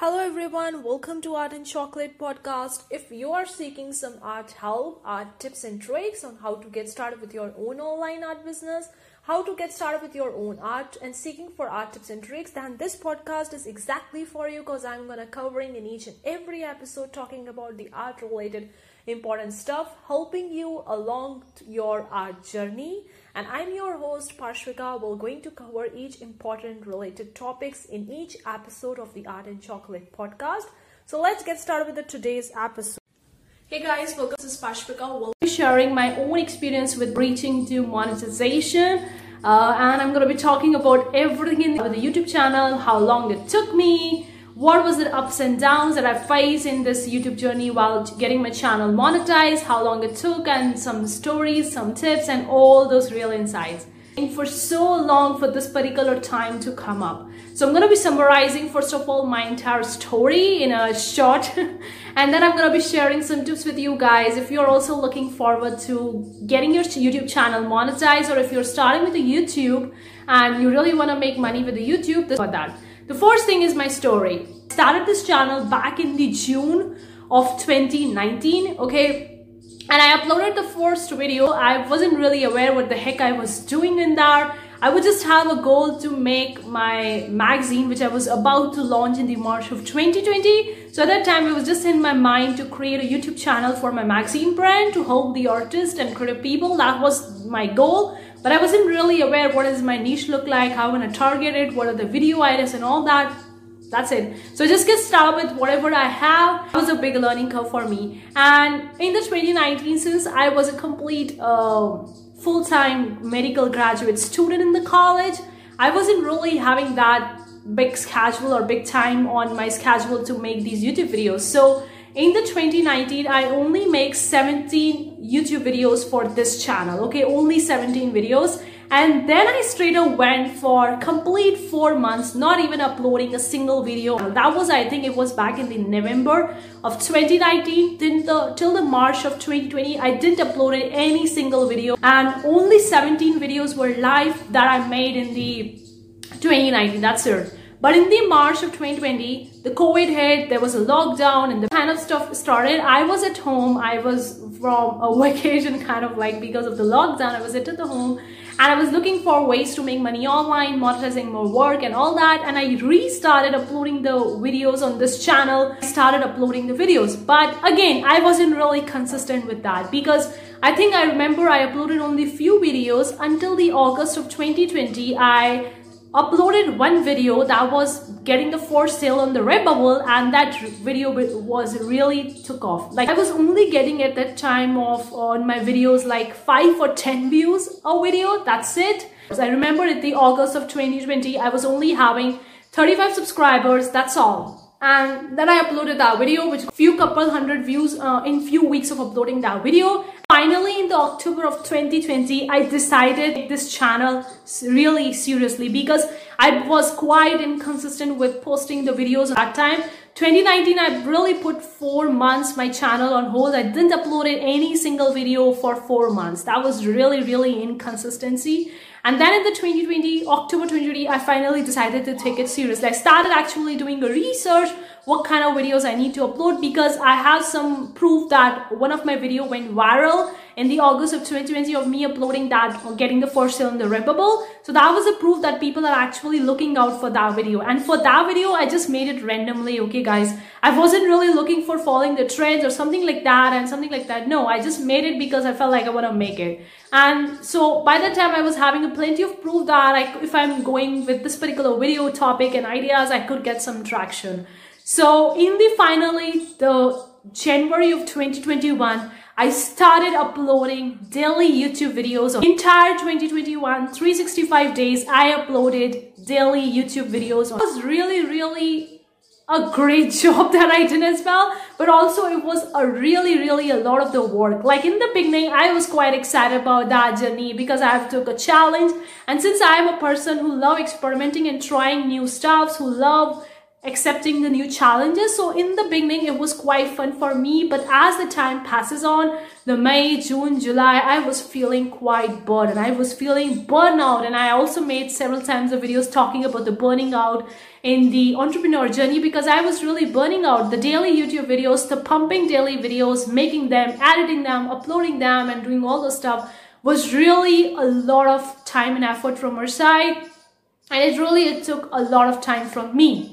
Hello everyone, welcome to Art and Chocolate podcast. If you are seeking some art help, art tips and tricks on how to get started with your own online art business, how to get started with your own art and seeking for art tips and tricks, then this podcast is exactly for you because I'm going to covering in each and every episode talking about the art related important stuff, helping you along your art journey. And I'm your host Parshvika. We're going to cover each important related topics in each episode of the Art and Chocolate podcast. So let's get started with the today's episode. Hey guys, welcome. This is Parshvika. We'll be sharing my own experience with reaching to monetization. Uh, and I'm going to be talking about everything in the, the YouTube channel, how long it took me, what was the ups and downs that I faced in this YouTube journey while getting my channel monetized, how long it took, and some stories, some tips, and all those real insights. And for so long for this particular time to come up. So I'm going to be summarizing first of all my entire story in a short and then I'm going to be sharing some tips with you guys if you're also looking forward to getting your YouTube channel monetized or if you're starting with a YouTube and you really want to make money with the YouTube, this for that. The first thing is my story. Started this channel back in the June of 2019, okay? And I uploaded the first video. I wasn't really aware what the heck I was doing in there. I would just have a goal to make my magazine, which I was about to launch in the March of 2020. So at that time, it was just in my mind to create a YouTube channel for my magazine brand to help the artists and creative people. That was my goal but I wasn't really aware what does my niche look like, how I'm gonna target it, what are the video ideas and all that. That's it. So just get started with whatever I have. It was a big learning curve for me. And in the 2019, since I was a complete uh, full-time medical graduate student in the college, I wasn't really having that big schedule or big time on my schedule to make these YouTube videos. So in the 2019 i only make 17 youtube videos for this channel okay? Only 17 videos and then i straight up went for complete four months not even uploading a single video that was i think it was back in the november of 2019 till the till the march of 2020 i didn't upload any single video and only 17 videos were live that i made in the 2019 that's it but in the March of 2020, the COVID hit, there was a lockdown and the kind of stuff started. I was at home. I was from a vacation kind of like because of the lockdown. I was at the home and I was looking for ways to make money online, monetizing more work and all that. And I restarted uploading the videos on this channel. I started uploading the videos. But again, I wasn't really consistent with that because I think I remember I uploaded only a few videos until the August of 2020. I uploaded one video that was getting the for sale on the Redbubble and that video was really took off. Like I was only getting at that time of on my videos like 5 or 10 views a video. That's it. I remember at the August of 2020 I was only having 35 subscribers. That's all and then I uploaded that video which few couple hundred views uh, in few weeks of uploading that video Finally, in the October of 2020, I decided this channel really seriously because I was quite inconsistent with posting the videos at that time. 2019, I really put four months my channel on hold. I didn't upload any single video for four months. That was really, really inconsistency. And then in the 2020, October 2020, I finally decided to take it seriously. I started actually doing a research what kind of videos I need to upload because I have some proof that one of my video went viral in the August of 2020 of me uploading that or getting the first sale in the Redbubble. So that was a proof that people are actually looking out for that video. And for that video, I just made it randomly. Okay, guys, I wasn't really looking for following the trends or something like that and something like that. No, I just made it because I felt like I want to make it. And so by the time I was having a plenty of proof that I, if I'm going with this particular video topic and ideas, I could get some traction. So in the finally the January of 2021, I started uploading daily YouTube videos. Entire 2021, 365 days, I uploaded daily YouTube videos. It was really, really a great job that I did as well, but also it was a really, really a lot of the work. Like in the beginning, I was quite excited about that journey because I have took a challenge. And since I'm a person who love experimenting and trying new stuffs, who love accepting the new challenges. So in the beginning, it was quite fun for me. But as the time passes on, the May, June, July, I was feeling quite bored and I was feeling burnout. And I also made several times of videos talking about the burning out in the entrepreneur journey because I was really burning out the daily YouTube videos, the pumping daily videos, making them, editing them, uploading them, and doing all the stuff was really a lot of time and effort from her side. And it really it took a lot of time from me.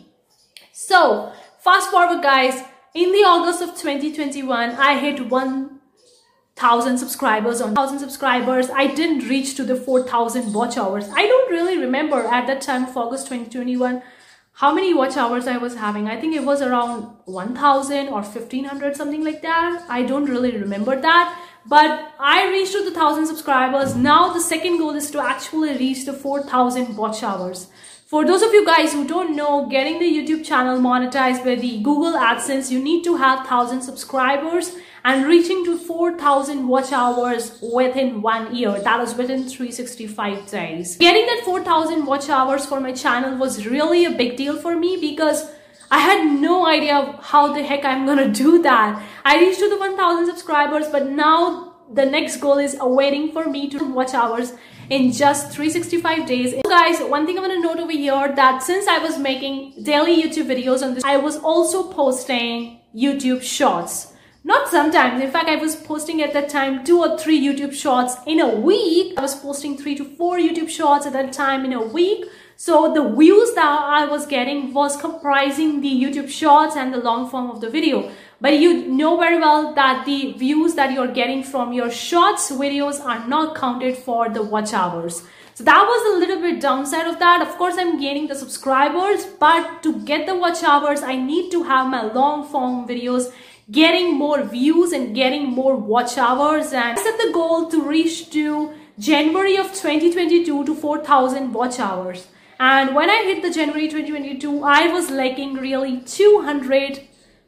So fast forward guys, in the August of 2021, I hit 1,000 subscribers on 1,000 subscribers. I didn't reach to the 4,000 watch hours. I don't really remember at that time of August 2021 how many watch hours I was having. I think it was around 1000 or 1500, something like that. I don't really remember that. But I reached to the 1000 subscribers. Now the second goal is to actually reach the 4000 watch hours. For those of you guys who don't know, getting the YouTube channel monetized by the Google AdSense, you need to have 1000 subscribers and reaching to 4000 watch hours within one year. That is within 365 days. Getting that 4000 watch hours for my channel was really a big deal for me because I had no idea how the heck I'm gonna do that. I reached to the 1000 subscribers, but now the next goal is awaiting for me to watch hours in just 365 days. So guys, one thing I want to note over here that since I was making daily YouTube videos on this, I was also posting YouTube shorts. Not sometimes. In fact, I was posting at that time two or three YouTube shorts in a week. I was posting three to four YouTube shorts at that time in a week. So the views that I was getting was comprising the YouTube shorts and the long form of the video. But you know very well that the views that you're getting from your shorts videos are not counted for the watch hours. So that was a little bit downside of that. Of course, I'm gaining the subscribers, but to get the watch hours, I need to have my long form videos getting more views and getting more watch hours. And I set the goal to reach to January of 2022 to 4,000 watch hours. And when I hit the January 2022, I was lacking really 200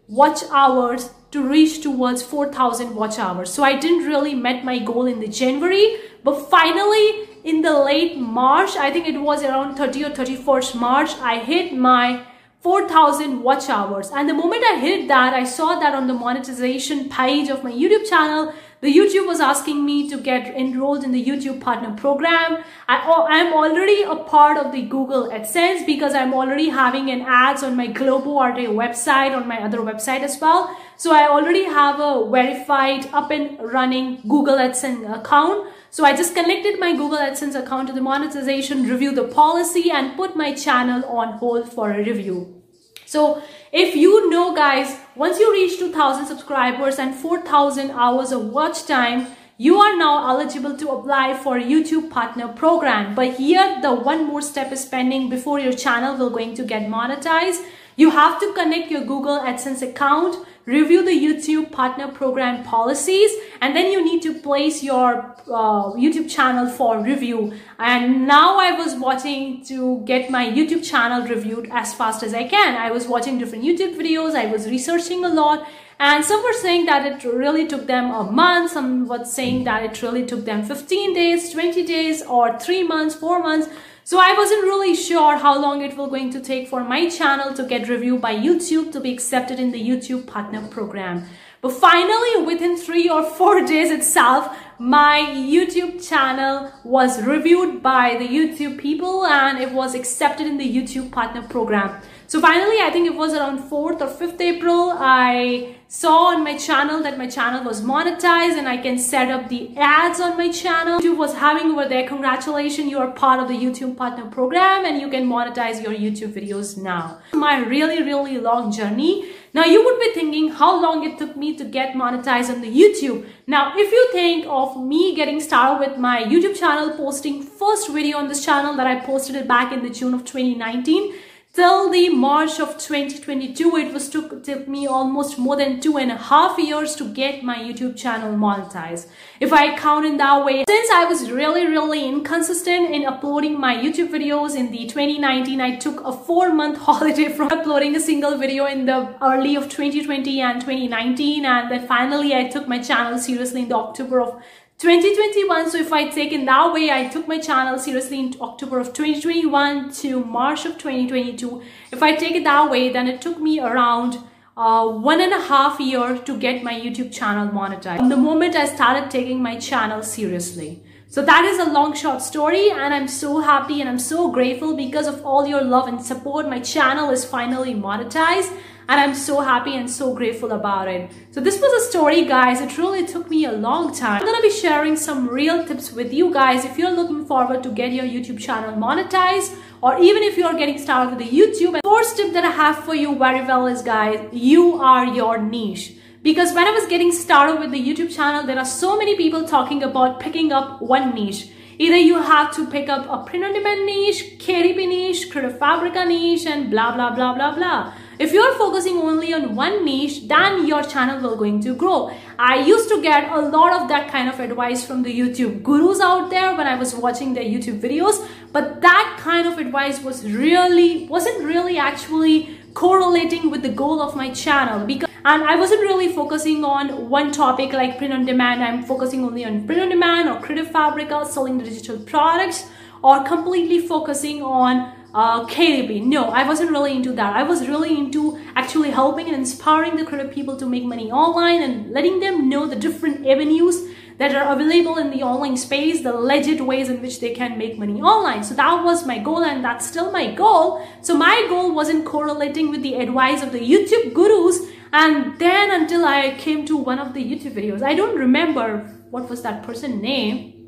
watch hours to reach towards 4000 watch hours. So I didn't really met my goal in the January, but finally in the late March, I think it was around 30 or 31st March, I hit my 4000 watch hours. And the moment I hit that, I saw that on the monetization page of my YouTube channel, the YouTube was asking me to get enrolled in the YouTube partner program. I, am already a part of the Google AdSense because I'm already having an ads on my Globo Arte website, on my other website as well. So I already have a verified up and running Google AdSense account. So I just connected my Google AdSense account to the monetization, review the policy and put my channel on hold for a review. So if you know guys, once you reach 2000 subscribers and 4000 hours of watch time, you are now eligible to apply for YouTube partner program. But here the one more step is pending before your channel will going to get monetized. You have to connect your Google AdSense account review the YouTube partner program policies, and then you need to place your uh, YouTube channel for review. And now I was watching to get my YouTube channel reviewed as fast as I can. I was watching different YouTube videos, I was researching a lot, and some were saying that it really took them a month, some were saying that it really took them 15 days, 20 days, or 3 months, 4 months. So I wasn't really sure how long it will going to take for my channel to get reviewed by YouTube to be accepted in the YouTube partner program. But finally, within three or four days itself, my YouTube channel was reviewed by the YouTube people and it was accepted in the YouTube partner program. So finally, I think it was around 4th or 5th April, I saw on my channel that my channel was monetized and I can set up the ads on my channel. YouTube was having over there, congratulations, you are part of the YouTube partner program and you can monetize your YouTube videos now. My really, really long journey. Now you would be thinking how long it took me to get monetized on the YouTube. Now if you think of me getting started with my YouTube channel, posting first video on this channel that I posted it back in the June of 2019, till the March of 2022 it was took, took me almost more than two and a half years to get my YouTube channel monetized. If I count in that way since I was really really inconsistent in uploading my YouTube videos in the 2019 I took a four month holiday from uploading a single video in the early of 2020 and 2019 and then finally I took my channel seriously in the October of 2021 so if i take in that way i took my channel seriously in october of 2021 to march of 2022 if i take it that way then it took me around uh, one and a half year to get my youtube channel monetized. The moment i started taking my channel seriously. So that is a long short story and I'm so happy and I'm so grateful because of all your love and support. My channel is finally monetized and I'm so happy and so grateful about it. So this was a story guys. It really took me a long time. I'm gonna be sharing some real tips with you guys if you're looking forward to get your YouTube channel monetized or even if you're getting started with the YouTube. And first tip that I have for you very well is guys, you are your niche because when I was getting started with the YouTube channel, there are so many people talking about picking up one niche. Either you have to pick up a print-on-demand niche, KDP niche, Creative Fabrica niche, and blah, blah, blah, blah, blah. If you're focusing only on one niche, then your channel will going to grow. I used to get a lot of that kind of advice from the YouTube gurus out there when I was watching their YouTube videos, but that kind of advice was really, wasn't really actually correlating with the goal of my channel because and I wasn't really focusing on one topic like print on demand. I'm focusing only on print on demand or Creative fabric Fabrica, selling digital products or completely focusing on uh, KDP. No, I wasn't really into that. I was really into actually helping and inspiring the creative people to make money online and letting them know the different avenues that are available in the online space, the legit ways in which they can make money online. So that was my goal and that's still my goal. So my goal wasn't correlating with the advice of the YouTube gurus and then until I came to one of the YouTube videos, I don't remember what was that person name.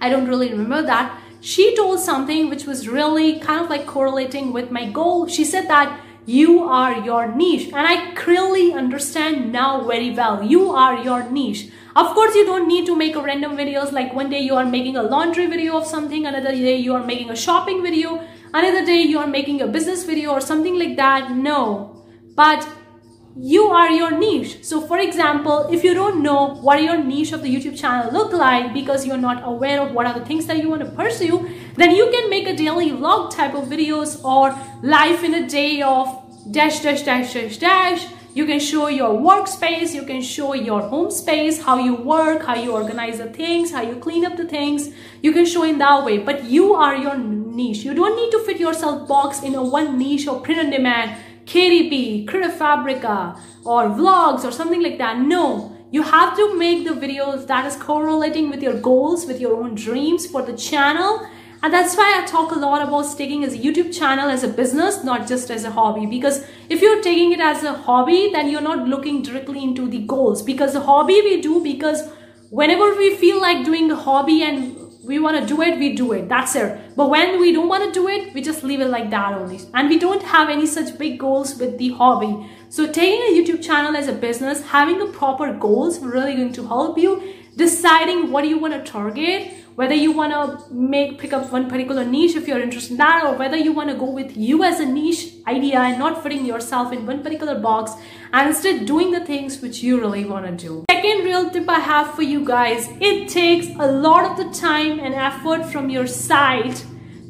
I don't really remember that. She told something which was really kind of like correlating with my goal. She said that you are your niche and I clearly understand now very well. You are your niche. Of course, you don't need to make a random videos like one day you are making a laundry video of something, another day you are making a shopping video, another day you are making a business video or something like that. No. But you are your niche. So for example, if you don't know what your niche of the YouTube channel look like because you're not aware of what are the things that you want to pursue, then you can make a daily vlog type of videos or life in a day of dash dash dash dash dash. You can show your workspace, you can show your home space, how you work, how you organize the things, how you clean up the things. You can show in that way, but you are your niche. You don't need to fit yourself box in a one niche or print on demand KDP, Creative Fabrica, or vlogs or something like that. No, you have to make the videos that is correlating with your goals, with your own dreams for the channel. And that's why I talk a lot about taking as a YouTube channel as a business, not just as a hobby. Because if you're taking it as a hobby, then you're not looking directly into the goals. Because the hobby we do because whenever we feel like doing a hobby and we want to do it, we do it. That's it. But when we don't want to do it, we just leave it like that only. And we don't have any such big goals with the hobby. So taking a YouTube channel as a business, having the proper goals really going to help you deciding what you want to target whether you want to make pick up one particular niche if you're interested in that or whether you want to go with you as a niche idea and not fitting yourself in one particular box and instead doing the things which you really want to do second real tip i have for you guys it takes a lot of the time and effort from your side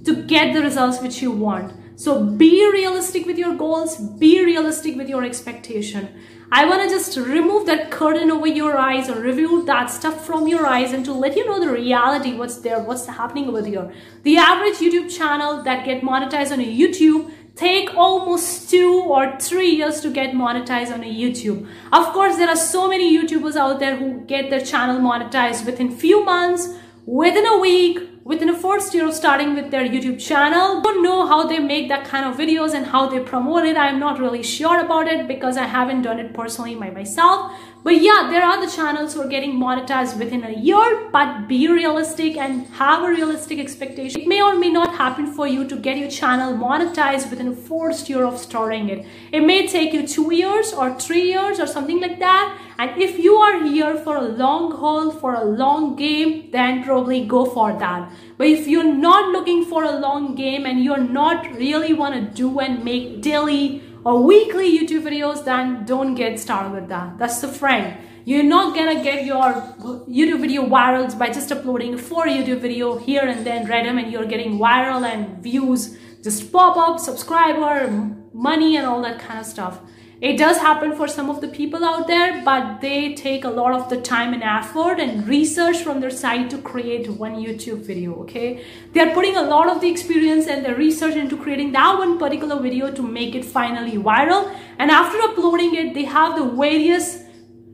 to get the results which you want so be realistic with your goals be realistic with your expectation I want to just remove that curtain over your eyes or review that stuff from your eyes and to let you know the reality, what's there, what's happening over here. The average YouTube channel that get monetized on YouTube take almost two or three years to get monetized on a YouTube. Of course, there are so many YouTubers out there who get their channel monetized within few months, within a week, within a first year of starting with their YouTube channel. Don't know how they make that kind of videos and how they promote it. I'm not really sure about it because I haven't done it personally by myself. But yeah, there are the channels who are getting monetized within a year, but be realistic and have a realistic expectation. It may or may not happen for you to get your channel monetized within a first year of starting it. It may take you two years or three years or something like that. And if you are here for a long haul, for a long game, then probably go for that. But if you're not looking for a long game and you're not really want to do and make daily or weekly YouTube videos, then don't get started with that. That's the friend. You're not gonna get your YouTube video viral by just uploading four YouTube video here and then random and you're getting viral and views just pop up, subscriber, money and all that kind of stuff. It does happen for some of the people out there, but they take a lot of the time and effort and research from their side to create one YouTube video, okay? They're putting a lot of the experience and the research into creating that one particular video to make it finally viral. And after uploading it, they have the various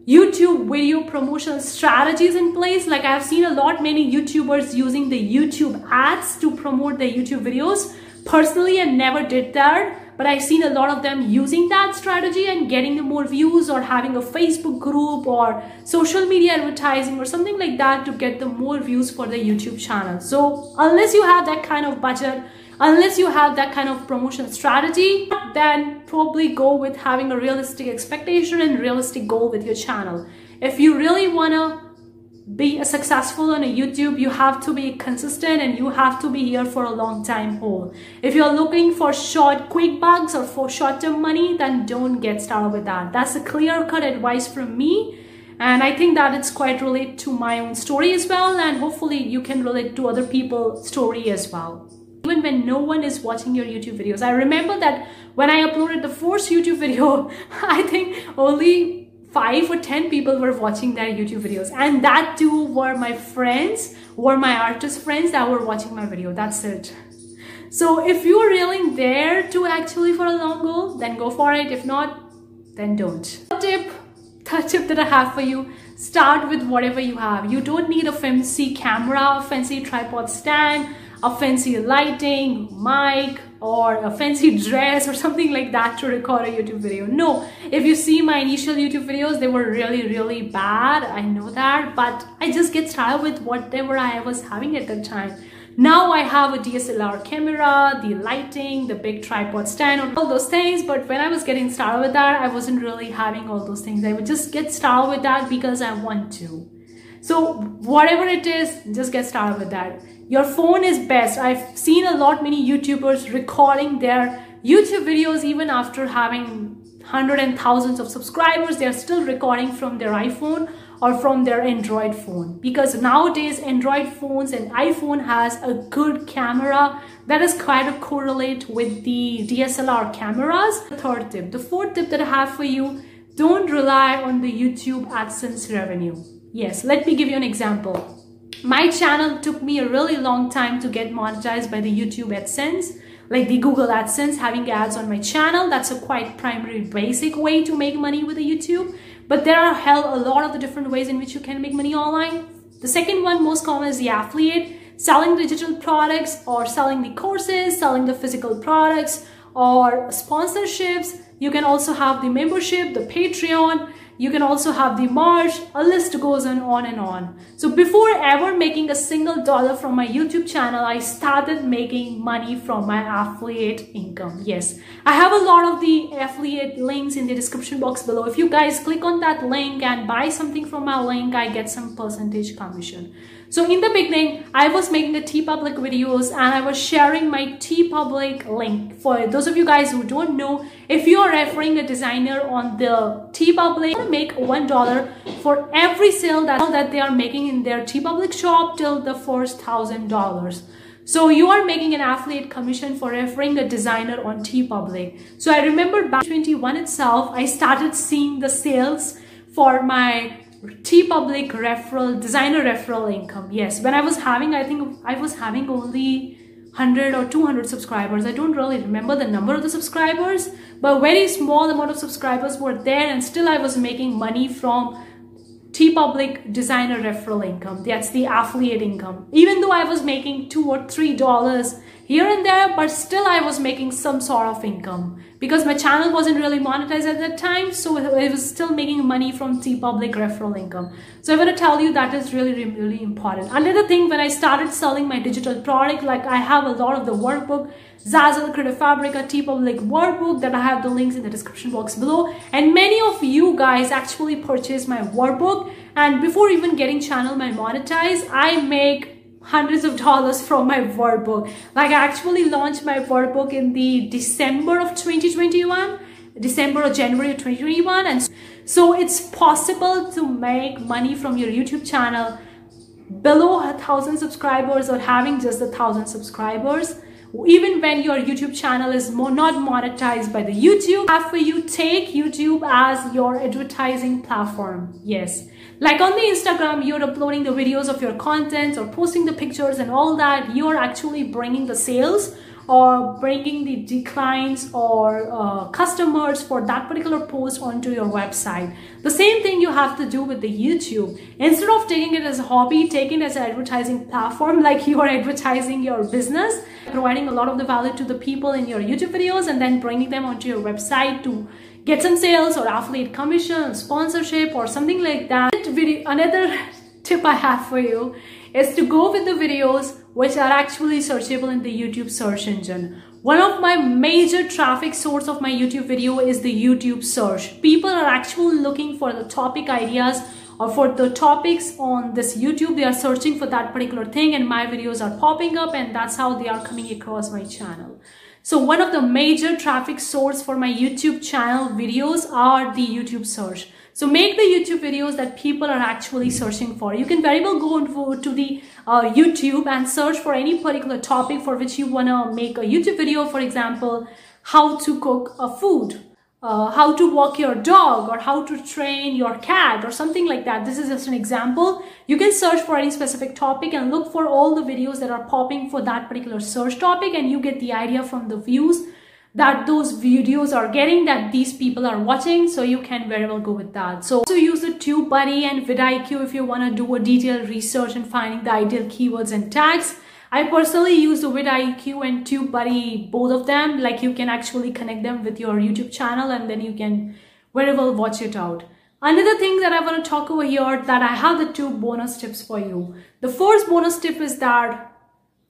YouTube video promotional strategies in place. Like I've seen a lot many YouTubers using the YouTube ads to promote their YouTube videos. Personally, I never did that but I've seen a lot of them using that strategy and getting the more views or having a Facebook group or social media advertising or something like that to get the more views for the YouTube channel. So unless you have that kind of budget, unless you have that kind of promotion strategy, then probably go with having a realistic expectation and realistic goal with your channel. If you really want to be successful on a YouTube, you have to be consistent and you have to be here for a long time whole. If you're looking for short, quick bucks or for short-term money, then don't get started with that. That's a clear-cut advice from me. And I think that it's quite relate to my own story as well. And hopefully you can relate to other people's story as well. Even when no one is watching your YouTube videos. I remember that when I uploaded the first YouTube video, I think only five or ten people were watching their YouTube videos. And that too were my friends were my artist friends that were watching my video. That's it. So if you're really there to actually for a long goal then go for it. If not then don't. Tip the tip that I have for you start with whatever you have. You don't need a fancy camera fancy tripod stand a fancy lighting mic or a fancy dress or something like that to record a YouTube video. No, if you see my initial YouTube videos, they were really, really bad. I know that, but I just get started with whatever I was having at the time. Now I have a DSLR camera, the lighting, the big tripod stand, all those things. But when I was getting started with that, I wasn't really having all those things. I would just get started with that because I want to. So whatever it is, just get started with that. Your phone is best. I've seen a lot many YouTubers recording their YouTube videos even after having hundred and thousands of subscribers. They're still recording from their iPhone or from their Android phone because nowadays Android phones and iPhone has a good camera that is quite a correlate with the DSLR cameras. The third tip. The fourth tip that I have for you, don't rely on the YouTube AdSense revenue. Yes, let me give you an example. My channel took me a really long time to get monetized by the YouTube AdSense, like the Google AdSense, having ads on my channel. That's a quite primary basic way to make money with the YouTube. But there are hell a lot of the different ways in which you can make money online. The second one most common is the affiliate, selling digital products or selling the courses, selling the physical products or sponsorships. You can also have the membership, the Patreon, you can also have the March, a list goes on, on and on. So before ever making a single dollar from my YouTube channel, I started making money from my affiliate income. Yes, I have a lot of the affiliate links in the description box below. If you guys click on that link and buy something from my link, I get some percentage commission. So in the beginning, I was making the TeePublic videos and I was sharing my TeePublic link. For those of you guys who don't know, if you are referring a designer on the TeePublic, make $1 for every sale that, that they are making in their TeePublic shop till the first $1,000. So you are making an affiliate commission for referring a designer on TeePublic. So I remember back 21 itself, I started seeing the sales for my TeePublic referral, designer referral income. Yes, when I was having, I think I was having only 100 or 200 subscribers. I don't really remember the number of the subscribers, but very small amount of subscribers were there and still I was making money from TeePublic designer referral income. That's the affiliate income. Even though I was making two or three dollars here and there, but still I was making some sort of income because my channel wasn't really monetized at that time. So it was still making money from t TeePublic referral income. So I'm going to tell you that is really, really important. Another thing, when I started selling my digital product, like I have a lot of the workbook, Zazzle, Creative Fabrica, TeePublic workbook that I have the links in the description box below. And many of you guys actually purchased my workbook. And before even getting channel my monetize, I make hundreds of dollars from my workbook. Like I actually launched my workbook in the December of 2021, December or January of 2021. And so it's possible to make money from your YouTube channel below a thousand subscribers or having just a thousand subscribers even when your YouTube channel is more not monetized by the YouTube, after you take YouTube as your advertising platform. Yes. Like on the Instagram, you're uploading the videos of your content or posting the pictures and all that. You're actually bringing the sales or bringing the declines or uh, customers for that particular post onto your website. The same thing you have to do with the YouTube. Instead of taking it as a hobby, taking it as an advertising platform like you are advertising your business, providing a lot of the value to the people in your YouTube videos and then bringing them onto your website to get some sales or affiliate commission, sponsorship or something like that. Another tip I have for you is to go with the videos which are actually searchable in the YouTube search engine. One of my major traffic source of my YouTube video is the YouTube search. People are actually looking for the topic ideas or for the topics on this YouTube. They are searching for that particular thing and my videos are popping up and that's how they are coming across my channel. So one of the major traffic source for my YouTube channel videos are the YouTube search. So make the YouTube videos that people are actually searching for. You can very well go to the uh, YouTube and search for any particular topic for which you want to make a YouTube video. For example, how to cook a food uh, how to walk your dog or how to train your cat or something like that. This is just an example. You can search for any specific topic and look for all the videos that are popping for that particular search topic and you get the idea from the views that those videos are getting that these people are watching so you can very well go with that so also use the TubeBuddy and vidIQ if you want to do a detailed research and finding the ideal keywords and tags I personally use the vidIQ and TubeBuddy, both of them. Like you can actually connect them with your YouTube channel and then you can well watch it out. Another thing that I want to talk over here that I have the two bonus tips for you. The first bonus tip is that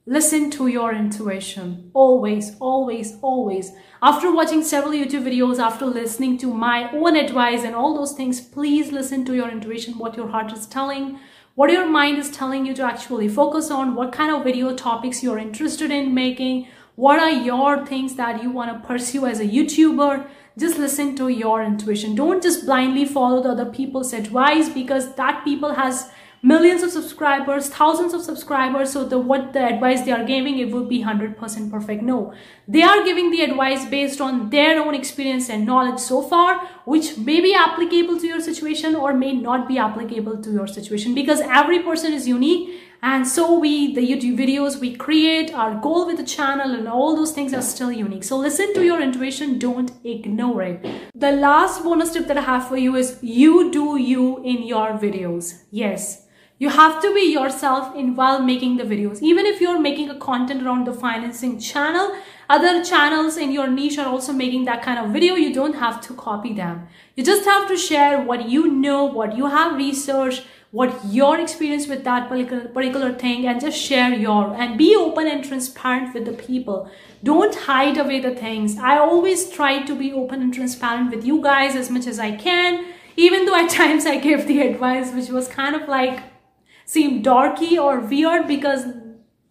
listen to your intuition. Always, always, always. After watching several YouTube videos, after listening to my own advice and all those things, please listen to your intuition, what your heart is telling what your mind is telling you to actually focus on, what kind of video topics you're interested in making, what are your things that you want to pursue as a YouTuber. Just listen to your intuition. Don't just blindly follow the other people's advice because that people has millions of subscribers, thousands of subscribers. So the what the advice they are giving, it would be 100% perfect. No, they are giving the advice based on their own experience and knowledge so far, which may be applicable to your situation or may not be applicable to your situation because every person is unique. And so we, the YouTube videos we create, our goal with the channel and all those things are still unique. So listen to your intuition, don't ignore it. The last bonus tip that I have for you is you do you in your videos. Yes, you have to be yourself in while making the videos. Even if you're making a content around the financing channel, other channels in your niche are also making that kind of video. You don't have to copy them. You just have to share what you know, what you have researched, what your experience with that particular, particular thing and just share your and be open and transparent with the people. Don't hide away the things. I always try to be open and transparent with you guys as much as I can even though at times I gave the advice which was kind of like seem dorky or weird because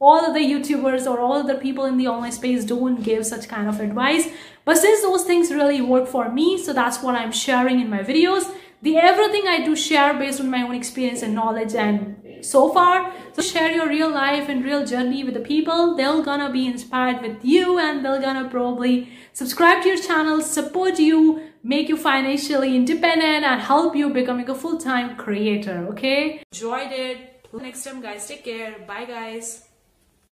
all the YouTubers or all the people in the online space don't give such kind of advice. But since those things really work for me, so that's what I'm sharing in my videos. The everything I do share based on my own experience and knowledge and so far. So share your real life and real journey with the people. They're gonna be inspired with you and they're gonna probably subscribe to your channel, support you, make you financially independent and help you becoming a full-time creator okay? Enjoyed it. Next time guys. Take care. Bye guys